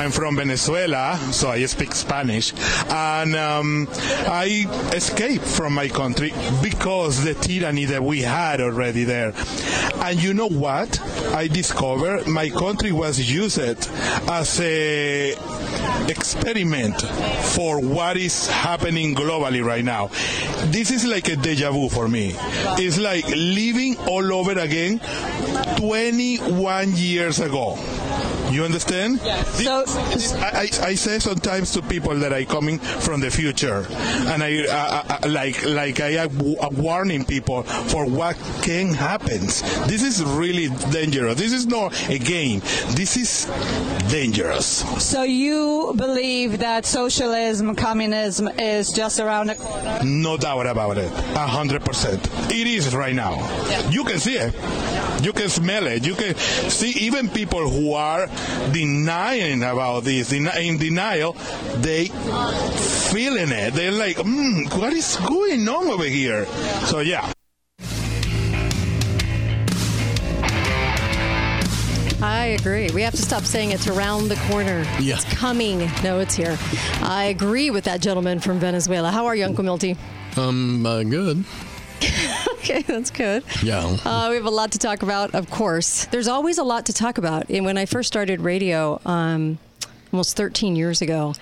I'm from Venezuela, so I speak Spanish, and um, I escaped from my country because the tyranny that we had already there. And you know what? I discovered my country was used as a experiment for what is happening globally right now. This is like a deja vu for me. It's like living all over again 21 years ago. You understand? Yes. So, I, I, I say sometimes to people that I coming from the future, and I uh, uh, like like I am warning people for what can happen. This is really dangerous. This is not a game. This is dangerous. so you believe that socialism, communism is just around the corner? No doubt about it. A hundred percent. It is right now. You can see it. You can smell it. You can see even people who are denying about this, deni- in denial, they feeling it. They're like, mm, what is going on over here? So yeah. I agree. We have to stop saying it's around the corner. Yeah. It's coming. No, it's here. I agree with that gentleman from Venezuela. How are you, Uncle Milty? Um, uh, good. Okay, that's good. Yeah. Uh, we have a lot to talk about, of course. There's always a lot to talk about. And when I first started radio um, almost 13 years ago,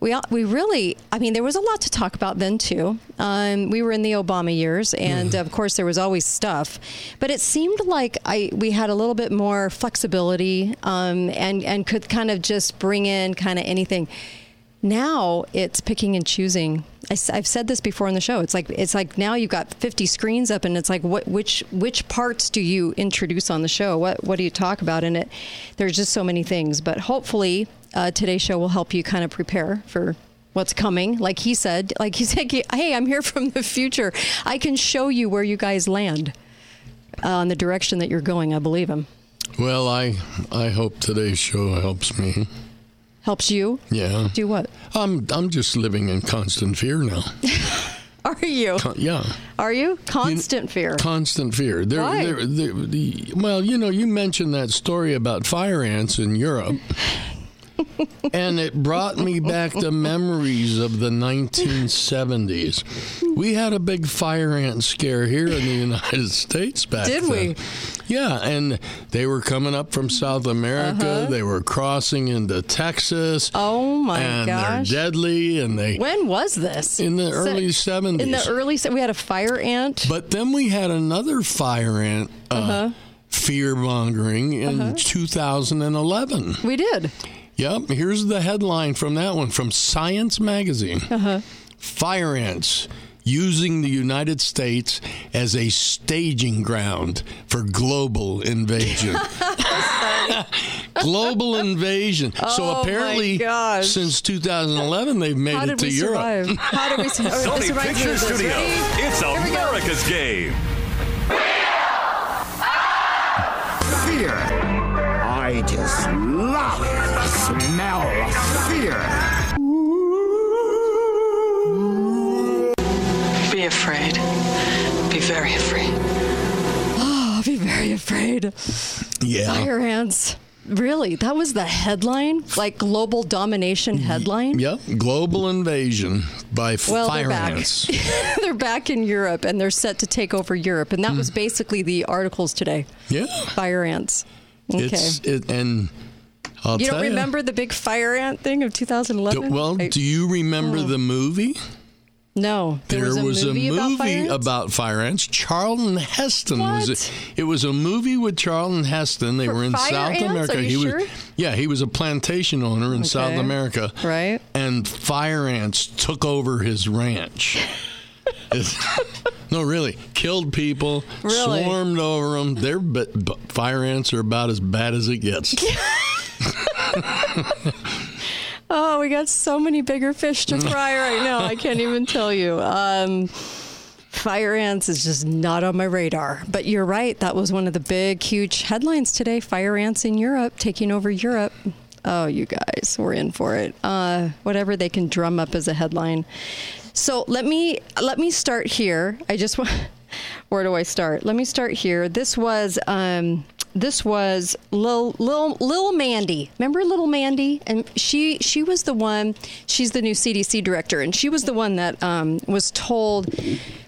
we, we really, I mean, there was a lot to talk about then, too. Um, we were in the Obama years, and of course, there was always stuff. But it seemed like I we had a little bit more flexibility um, and, and could kind of just bring in kind of anything now it's picking and choosing. I, have said this before on the show. It's like it's like now you've got 50 screens up, and it's like what which which parts do you introduce on the show? What what do you talk about in it? There's just so many things, but hopefully uh, today's show will help you kind of prepare for what's coming. Like he said, like he said, hey, I'm here from the future. I can show you where you guys land uh, on the direction that you're going. I believe him. Well, I I hope today's show helps me. Helps you Yeah. do what? I'm I'm just living in constant fear now. Are you? Con- yeah. Are you constant fear? Constant fear. There, Why? there, there, the, well, you know, you mentioned that story about fire ants in Europe. and it brought me back to memories of the 1970s. We had a big fire ant scare here in the United States back Did then. Did we? Yeah, and they were coming up from South America. Uh-huh. They were crossing into Texas. Oh my and gosh! they're deadly, and they When was this? in the So- early 70s. In the early, we had a fire ant. But then we had another fire ant uh, Uh-huh. fear mongering in 2011. we did. Yep, here's the headline from that one from Science Magazine Uh-huh. Fire ants using the United States as a staging ground for global invasion. global invasion. Oh, so my apparently, gosh. since 2011 they've made How it did to we Europe. survive? How did we survive? Oh, Sony reminds me Picture of. Studio. It's Here we go. America's game. fear. I just love the smell of fear. Be afraid. Be very afraid. I'll be very afraid. Yeah. Fire ants. Really? That was the headline? Like global domination headline? Yep, global invasion by Well, fire they're back. ants. they're back in Europe and they're set to take over Europe. And that hmm. was basically the articles today. Yeah, Fire ants. Okay. it's it, and I'll you don't remember the big fire ant thing of 2011? Do, well, I- do you remember Oh. the movie? no. There, There was, a movie, about fire ants? about fire ants. Charlton Heston was What? it? It was a movie with Charlton Heston. They For were in South ants? America. You he sure? was Yeah, he was a plantation owner in South America. Right. And fire ants took over his ranch. No, really, killed people, Really? swarmed over them. But fire ants are about as bad as it gets. Oh, we got so many bigger fish to fry right now. I can't even tell you. Um, fire ants is just not on my radar. But you're right. That was one of the big, huge headlines today. Fire ants in Europe taking over Europe. Oh, you guys, we're in for it. Uh, whatever they can drum up as a headline. So let me let me start here. I just want. Where do I start? Let me start here. This was um, this was Lil Lil Mandy. Remember Little Mandy? And she she was the one. She's the new CDC director, and she was the one that um, was told.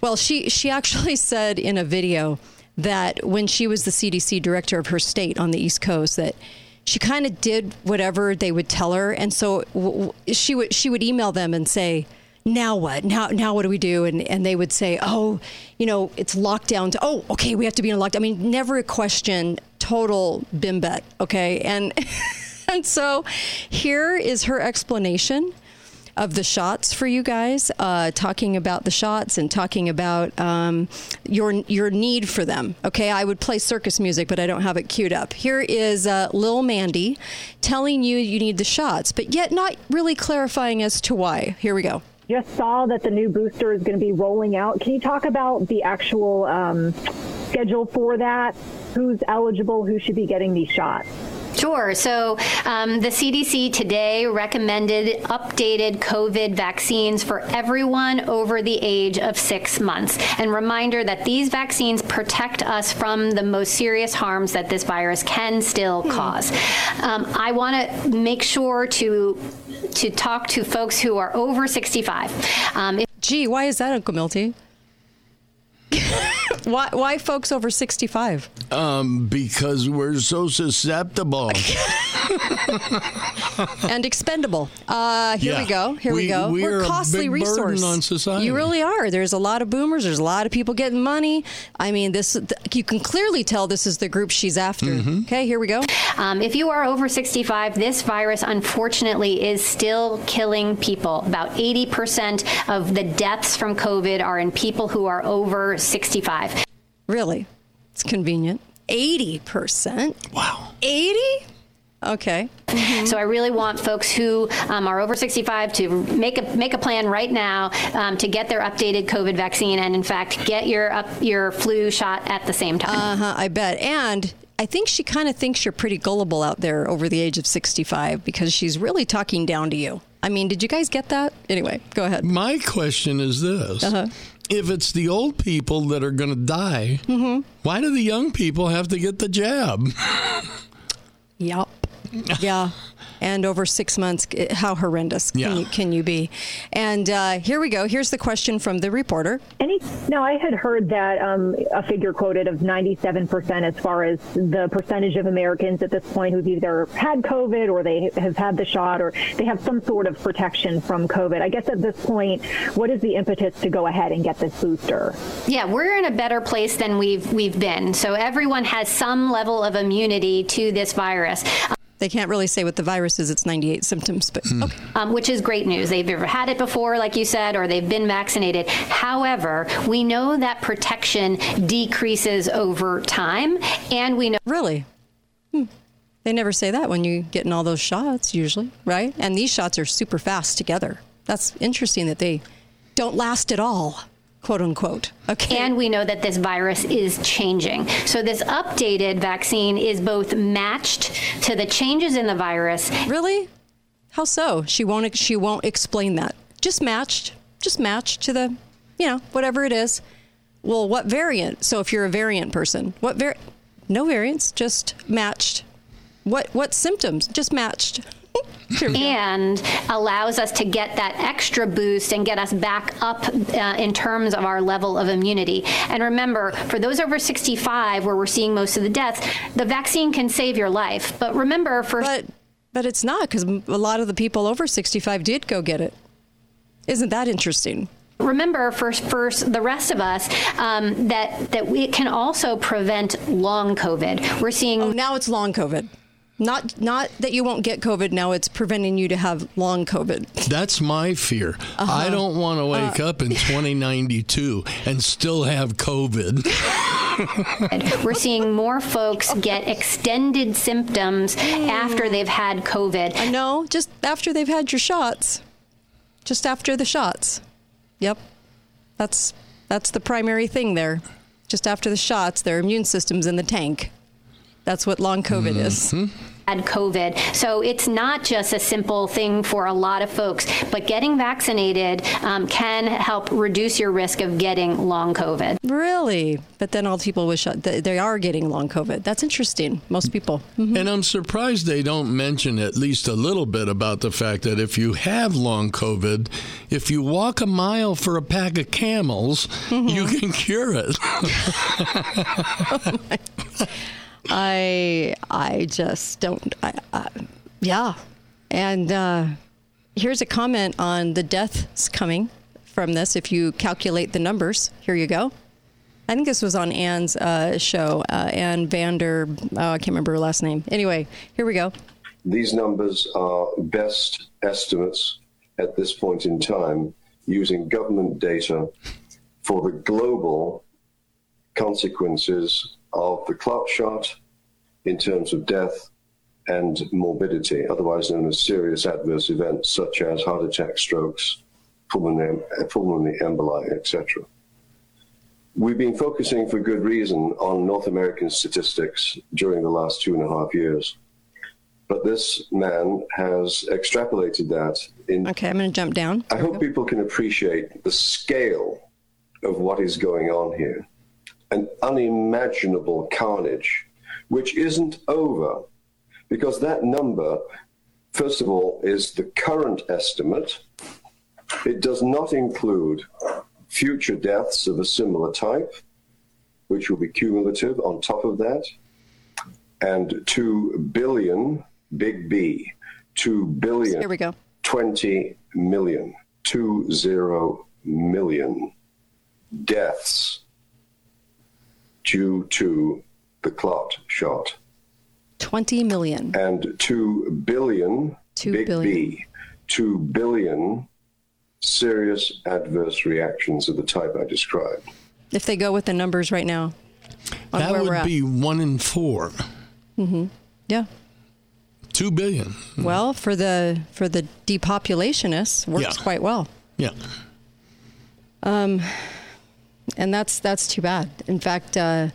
Well, she she actually said in a video that when she was the CDC director of her state on the East Coast that she kind of did whatever they would tell her, and so w- w- she would she would email them and say, "Now what? Now now what do we do?" And and they would say, "Oh, you know, it's lockdown. To, oh, okay, we have to be in a lockdown." I mean, never a question. Total bimbet. Okay, and and so here is her explanation of the shots for you guys, uh, talking about the shots and talking about um, your your need for them. Okay, I would play circus music, but I don't have it queued up. Here is uh, Lil Mandy telling you you need the shots, but yet not really clarifying as to why. Here we go. just saw that the new booster is going to be rolling out. Can you talk about the actual um, schedule for that? Who's eligible? Who should be getting these shots? Sure. So um, the CDC today recommended updated COVID vaccines for everyone over the age of six months. And reminder that these vaccines protect us from the most serious harms that this virus can still cause. Um, I want to make sure to to talk to folks who are over 65. Um, if Gee, why is that, Uncle Milty? why, why folks over 65? Um, because we're so susceptible. and expendable. Uh, here Yeah. we go. Here we, We- go. we We're are a a costly big burden resource on society. You really are. There's a lot of boomers. There's a lot of people getting money. I mean, this th- you can clearly tell this is the group she's after. Mm-hmm. Okay, here we go. Um, if you are over 65, this virus unfortunately is still killing people. About 80% of the deaths from COVID are in people who are over 65. Really, it's convenient. Eighty percent. Wow. Eighty. Okay. So I really want folks who um, are over 65 to make a make a plan right now um, to get their updated COVID vaccine, and in fact, get your up, your flu shot at the same time. Uh huh. I bet. And I think she kind of thinks you're pretty gullible out there over the age of 65 because she's really talking down to you. I mean, did you guys get that? Anyway, go ahead. My question is this. Uh-huh. If it's the old people that are going to die, Mm-hmm. why do the young people have to get the jab? Yep. yeah. And over six months, eh, how horrendous can, Yeah. you, can you be? And uh, here we go. Here's the question from the reporter. Any? No, I had heard that um, a figure quoted of 97% as far as the percentage of Americans at this point who've either had COVID or they have had the shot or they have some sort of protection from COVID. I guess at this point, what is the impetus to go ahead and get this booster? Yeah, we're in a better place than we've we've been. So everyone has some level of immunity to this virus. They can't really say what the virus is. It's 98 symptoms, but okay. um, which is great news. They've either had it before, like you said, or they've been vaccinated. However, we know that protection decreases over time, and we know. Really? Hmm. They never say that when you get in all those shots, usually, right? And these shots are super fast together. That's interesting that they don't last at all, quote unquote. Okay. And we know that this virus is changing. So, this updated vaccine is both matched to the changes in the virus. Really? How so? She won't. She won't explain that. Just matched. Just matched to the, you know, whatever it is. Well, what variant? So if you're a variant person, what var? No variants. Just matched. What what symptoms? Just matched. Here we go. and allows us to get that extra boost and get us back up uh, in terms of our level of immunity. And remember, for those over 65, where we're seeing most of the deaths, the vaccine can save your life. But remember, for But but it's not because a lot of the people over 65 did go get it. Isn't that interesting? remember for, for the rest of us um, that that we can also prevent long COVID. We're seeing Oh, now it's long COVID. Not not that you won't get COVID. Now it's preventing you to have long COVID. That's my fear. Uh-huh. I don't want to wake Uh. up in 2092 and still have COVID. We're seeing more folks get extended symptoms after they've had COVID. No, just after they've had your shots. Just after the shots. Yep. That's that's the primary thing there. Just after the shots, their immune system's in the tank. That's what long COVID is. had COVID. So it's not just a simple thing for a lot of folks, but getting vaccinated um, can help reduce your risk of getting long COVID. Really? But then all the people wish they are getting long COVID. That's interesting. Most people. Mm-hmm. And I'm surprised they don't mention at least a little bit about the fact that if you have long COVID, if you walk a mile for a pack of camels, mm-hmm. you can cure it. oh I I just don't. I, yeah, and uh, here's a comment on the deaths coming from this. If you calculate the numbers, here you go. I think this was on Anne's uh, show, uh, Anne Vander. Oh, I can't remember her last name. Anyway, here we go. These numbers are best estimates at this point in time using government data for the global consequences of the clot shot in terms of death and morbidity, otherwise known as serious adverse events such as heart attack, strokes, pulmonary, eh, pulmonary emboli, etc. We've been focusing for good reason on North American statistics during the last two and a half years. But this man has extrapolated that in. Okay, I'm going to jump down. I hope people can appreciate the scale of what is going on here an unimaginable carnage, which isn't over, because that number, first of all, is the current estimate. It does not include future deaths of a similar type, which will be cumulative on top of that, and 2 billion, big B, 2 billion. Here we go. 20 million, 20 million deaths due to the clot shot. 20 million. And 2 billion, 2 big billion. B, 2 billion serious adverse reactions of the type I described. If they go with the numbers right now, that would be one in 4 Mm-hmm. Yeah. Two billion. Well, for the for the depopulationists, works yeah. quite well. Yeah. Um, and that's that's too bad. In fact, uh,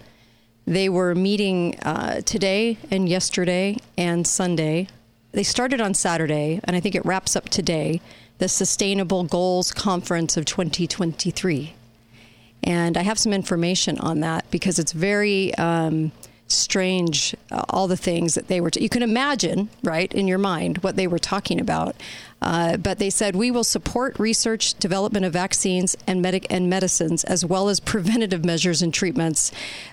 they were meeting uh, today and yesterday and Sunday. They started on Saturday, and I think it wraps up today. The Sustainable Goals Conference of 2023, and I have some information on that because it's very. Um, strange uh, all the things that they were t- you can imagine right in your mind what they were talking about uh, but they said we will support research development of vaccines and medic and medicines as well as preventative measures and treatments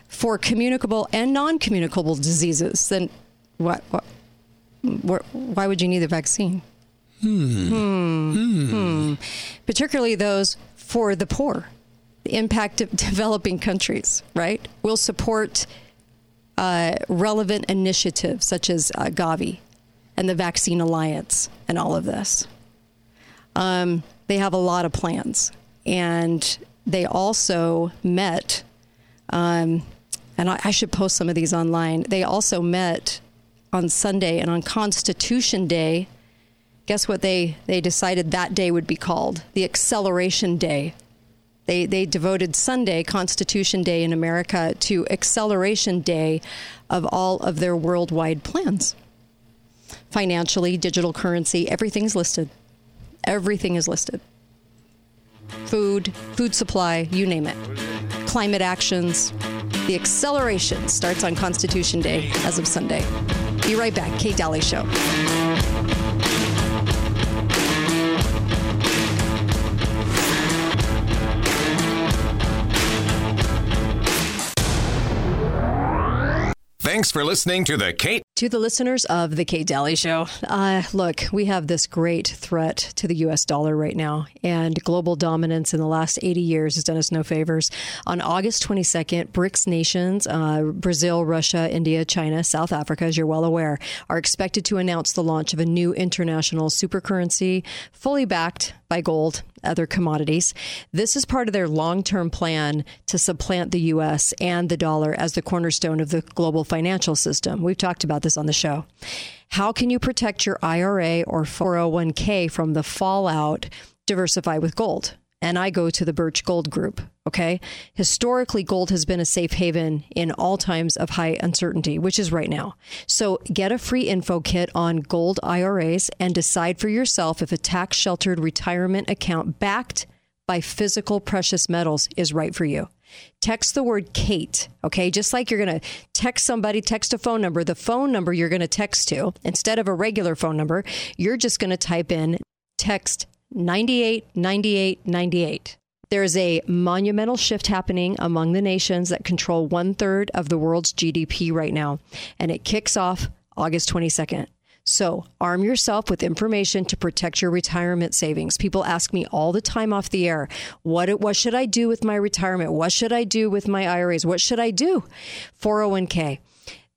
for communicable and non-communicable diseases then what, what why would you need the vaccine hmm. Hmm. Hmm. hmm. particularly those for the poor the impact of developing countries right will support uh, relevant initiatives such as uh, Gavi and the Vaccine Alliance and all of this. Um, they have a lot of plans. And they also met, um, and I, I should post some of these online. They also met on Sunday and on Constitution Day. Guess what they, they decided that day would be called? The Acceleration Day. They, they devoted Sunday, Constitution Day in America, to Acceleration Day of all of their worldwide plans. Financially, digital currency, everything's listed. Everything is listed. Food, food supply, you name it. Climate actions. The acceleration starts on Constitution Day as of Sunday. Be right back. Kate Dalley Show. Thanks for listening to the Kate. To the listeners of the Kate Dalley Show, uh, look, we have this great threat to the U.S. dollar right now, and global dominance in the last 80 years has done us no favors. On August 22nd, BRICS nations, uh, Brazil, Russia, India, China, South Africa, as you're well aware, are expected to announce the launch of a new international supercurrency fully backed by gold other commodities. This is part of their long term plan to supplant the U.S. and the dollar as the cornerstone of the global financial system. We've talked about this on the show. How can you protect your IRA or 401k from the fallout? Diversify with gold. And I go to the Birch Gold Group. Okay. Historically, gold has been a safe haven in all times of high uncertainty, which is right now. So get a free info kit on gold IRAs and decide for yourself if a tax sheltered retirement account backed by physical precious metals is right for you. Text the word Kate, okay? Just like you're going to text somebody, text a phone number, the phone number you're going to text to, instead of a regular phone number, you're just going to type in text 989898. There's a monumental shift happening among the nations that control one third of the world's GDP right now, and it kicks off August 22nd. So arm yourself with information to protect your retirement savings. People ask me all the time off the air, what, what should I do with my retirement? What should I do with my IRAs? What should I do? 401k.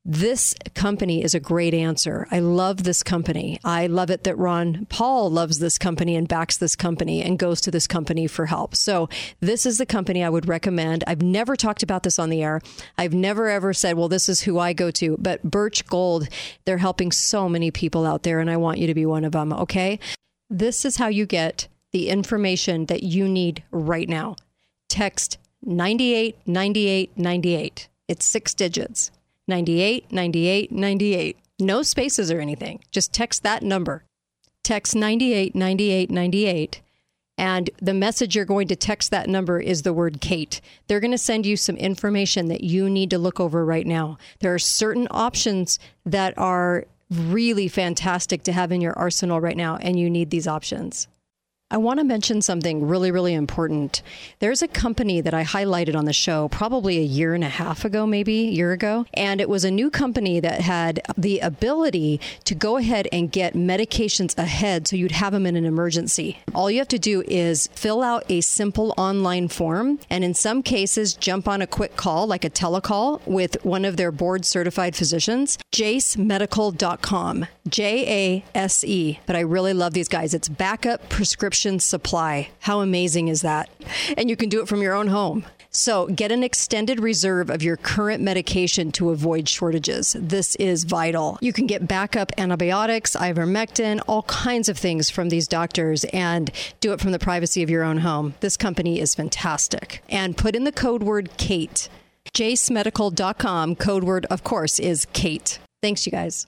This company is a great answer. I love this company. I love it that Ron Paul loves this company and backs this company and goes to this company for help. So, this is the company I would recommend. I've never talked about this on the air. I've never ever said, well, this is who I go to. But Birch Gold, they're helping so many people out there, and I want you to be one of them. Okay. This is how you get the information that you need right now. Text 989898. It's six digits. 98 98 98. No spaces or anything. Just text that number. Text 98 98 98. And the message you're going to text that number is the word Kate. They're going to send you some information that you need to look over right now. There are certain options that are really fantastic to have in your arsenal right now, and you need these options. I want to mention something really, really important. There's a company that I highlighted on the show probably a year and a half ago, maybe a year ago. And it was a new company that had the ability to go ahead and get medications ahead so you'd have them in an emergency. All you have to do is fill out a simple online form and in some cases jump on a quick call, like a telecall, with one of their board certified physicians. JaseMedical.com. J A S E. But I really love these guys. It's backup prescription supply. How amazing is that? And you can do it from your own home. So, get an extended reserve of your current medication to avoid shortages. This is vital. You can get backup antibiotics, ivermectin, all kinds of things from these doctors and do it from the privacy of your own home. This company is fantastic. And put in the code word Kate. JaseMedical.com. Code word, of course, is Kate. Thanks, you guys.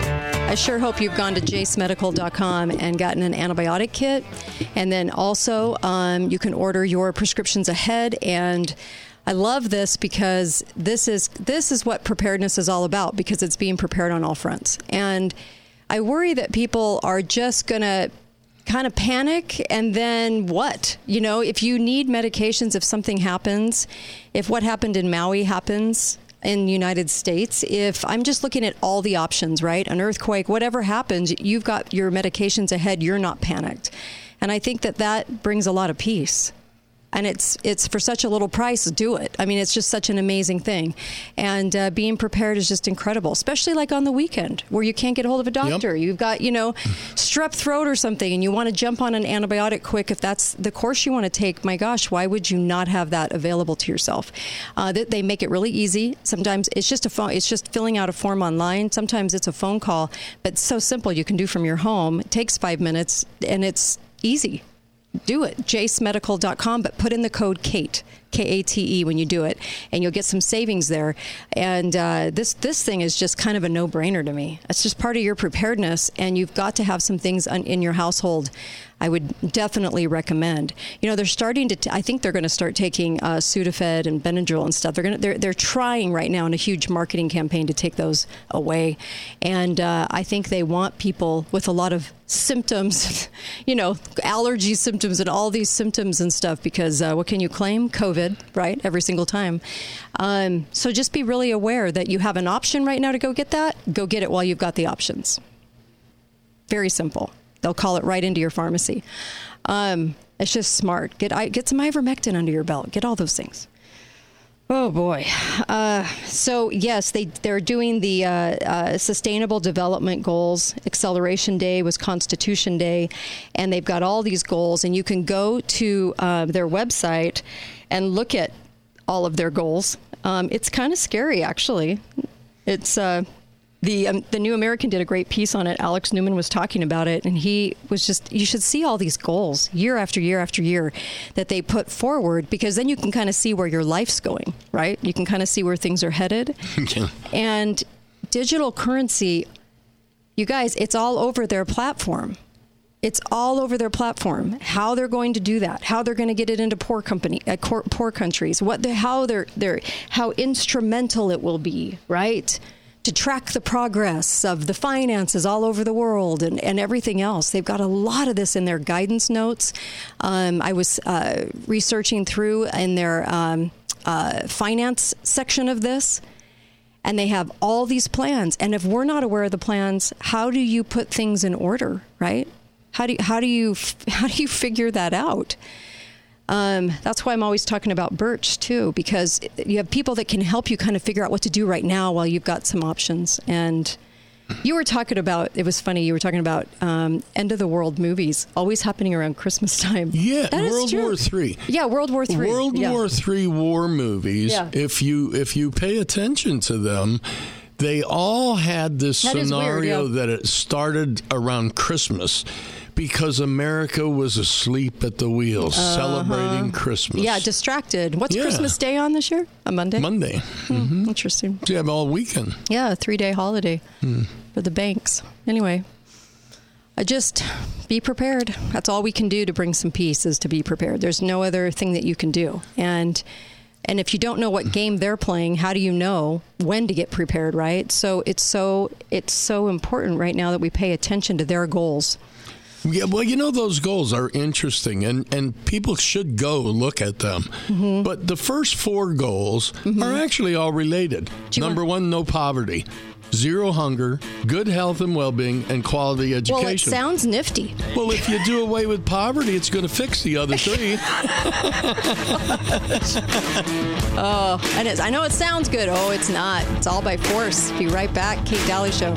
I sure hope you've gone to jasemedical.com and gotten an antibiotic kit. And then also, um, you can order your prescriptions ahead. And I love this because this is this is what preparedness is all about because it's being prepared on all fronts. And I worry that people are just going to kind of panic and then what? You know, if you need medications if something happens, if what happened in Maui happens, in the United States, if I'm just looking at all the options, right? An earthquake, whatever happens, you've got your medications ahead, you're not panicked. And I think that that brings a lot of peace and it's it's for such a little price do it. I mean it's just such an amazing thing. And uh, being prepared is just incredible especially like on the weekend where you can't get hold of a doctor. Yep. you've got you know strep throat or something and you want to jump on an antibiotic quick if that's the course you want to take my gosh why would you not have that available to yourself? Uh, they, they make it really easy. Sometimes it's just a phone it's just filling out a form online. Sometimes it's a phone call but so simple you can do from your home. It takes five minutes and it's easy do it. jasemedical.com, but put in the code KATE, K A T E, when you do it, and you'll get some savings there. And uh, this this thing is just kind of a no brainer to me. It's just part of your preparedness, and you've got to have some things in your household I would definitely recommend. You know, they're starting to. T- I think they're going to start taking uh, Sudafed and Benadryl and stuff. They're going to. They're they're trying right now in a huge marketing campaign to take those away, and uh, I think they want people with a lot of symptoms, you know, allergy symptoms and all these symptoms and stuff. Because uh, what can you claim? COVID, right? Every single time. Um, so just be really aware that you have an option right now to go get that. Go get it while you've got the options. Very simple. They'll call it right into your pharmacy. Um, it's just smart. Get get some ivermectin under your belt. Get all those things. Oh boy. Uh, so yes, they they're doing the uh, uh, Sustainable Development Goals. Acceleration Day was Constitution Day, and they've got all these goals, and you can go to uh, their website and look at all of their goals. Um, it's kind of scary, actually. It's uh, the um, the New American did a great piece on it. Alex Newman was talking about it, and he was just you should see all these goals year after year after year that they put forward because then you can kind of see where your life's going, right? You can kind of see where things are headed. And digital currency, you guys, it's all over their platform. It's all over their platform. How they're going to do that? How they're going to get it into poor company, uh, poor countries? What the, how they're they're how instrumental it will be, right? To track the progress of the finances all over the world and, and everything else. They've got a lot of this in their guidance notes. Um, I was uh, researching through in their um, uh, finance section of this and they have all these plans and if we're not aware of the plans how do you put things in order right how do you, how do you how do you figure that out um, that's why I'm always talking about Birch too, because you have people that can help you kind of figure out what to do right now while you've got some options. And you were talking about it was funny. You were talking about um, end of the world movies always happening around Christmas time. Yeah, That World. War Three. Yeah, World War Three. World yeah. War Three war movies. Yeah. If you if you pay attention to them, they all had this That is weird, scenario yeah. that it started around Christmas because America was asleep at the wheel celebrating Christmas. Uh-huh. Yeah, distracted. What's Yeah. Christmas Day on this year? A Monday. Monday. Hmm, Interesting. So you have all weekend. Yeah, a three day holiday Hmm. for the banks. Anyway, I just be prepared. That's all we can do to bring some peace is to be prepared. There's no other thing that you can do. And and if you don't know what game they're playing, how do you know when to get prepared, right? So it's so it's so important right now that we pay attention to their goals. Yeah, well, you know those goals are interesting, and and people should go look at them. Mm-hmm. But the first four goals are actually all related. Number one, no poverty. Zero hunger, good health and well-being, and quality education. Well, it sounds nifty. Well, if you do away with poverty, it's going to fix the other three. Oh, and it's, I know it sounds good. Oh, it's not. It's all by force. Be right back. Kate Dalley Show.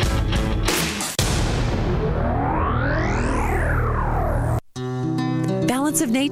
Balance of nature.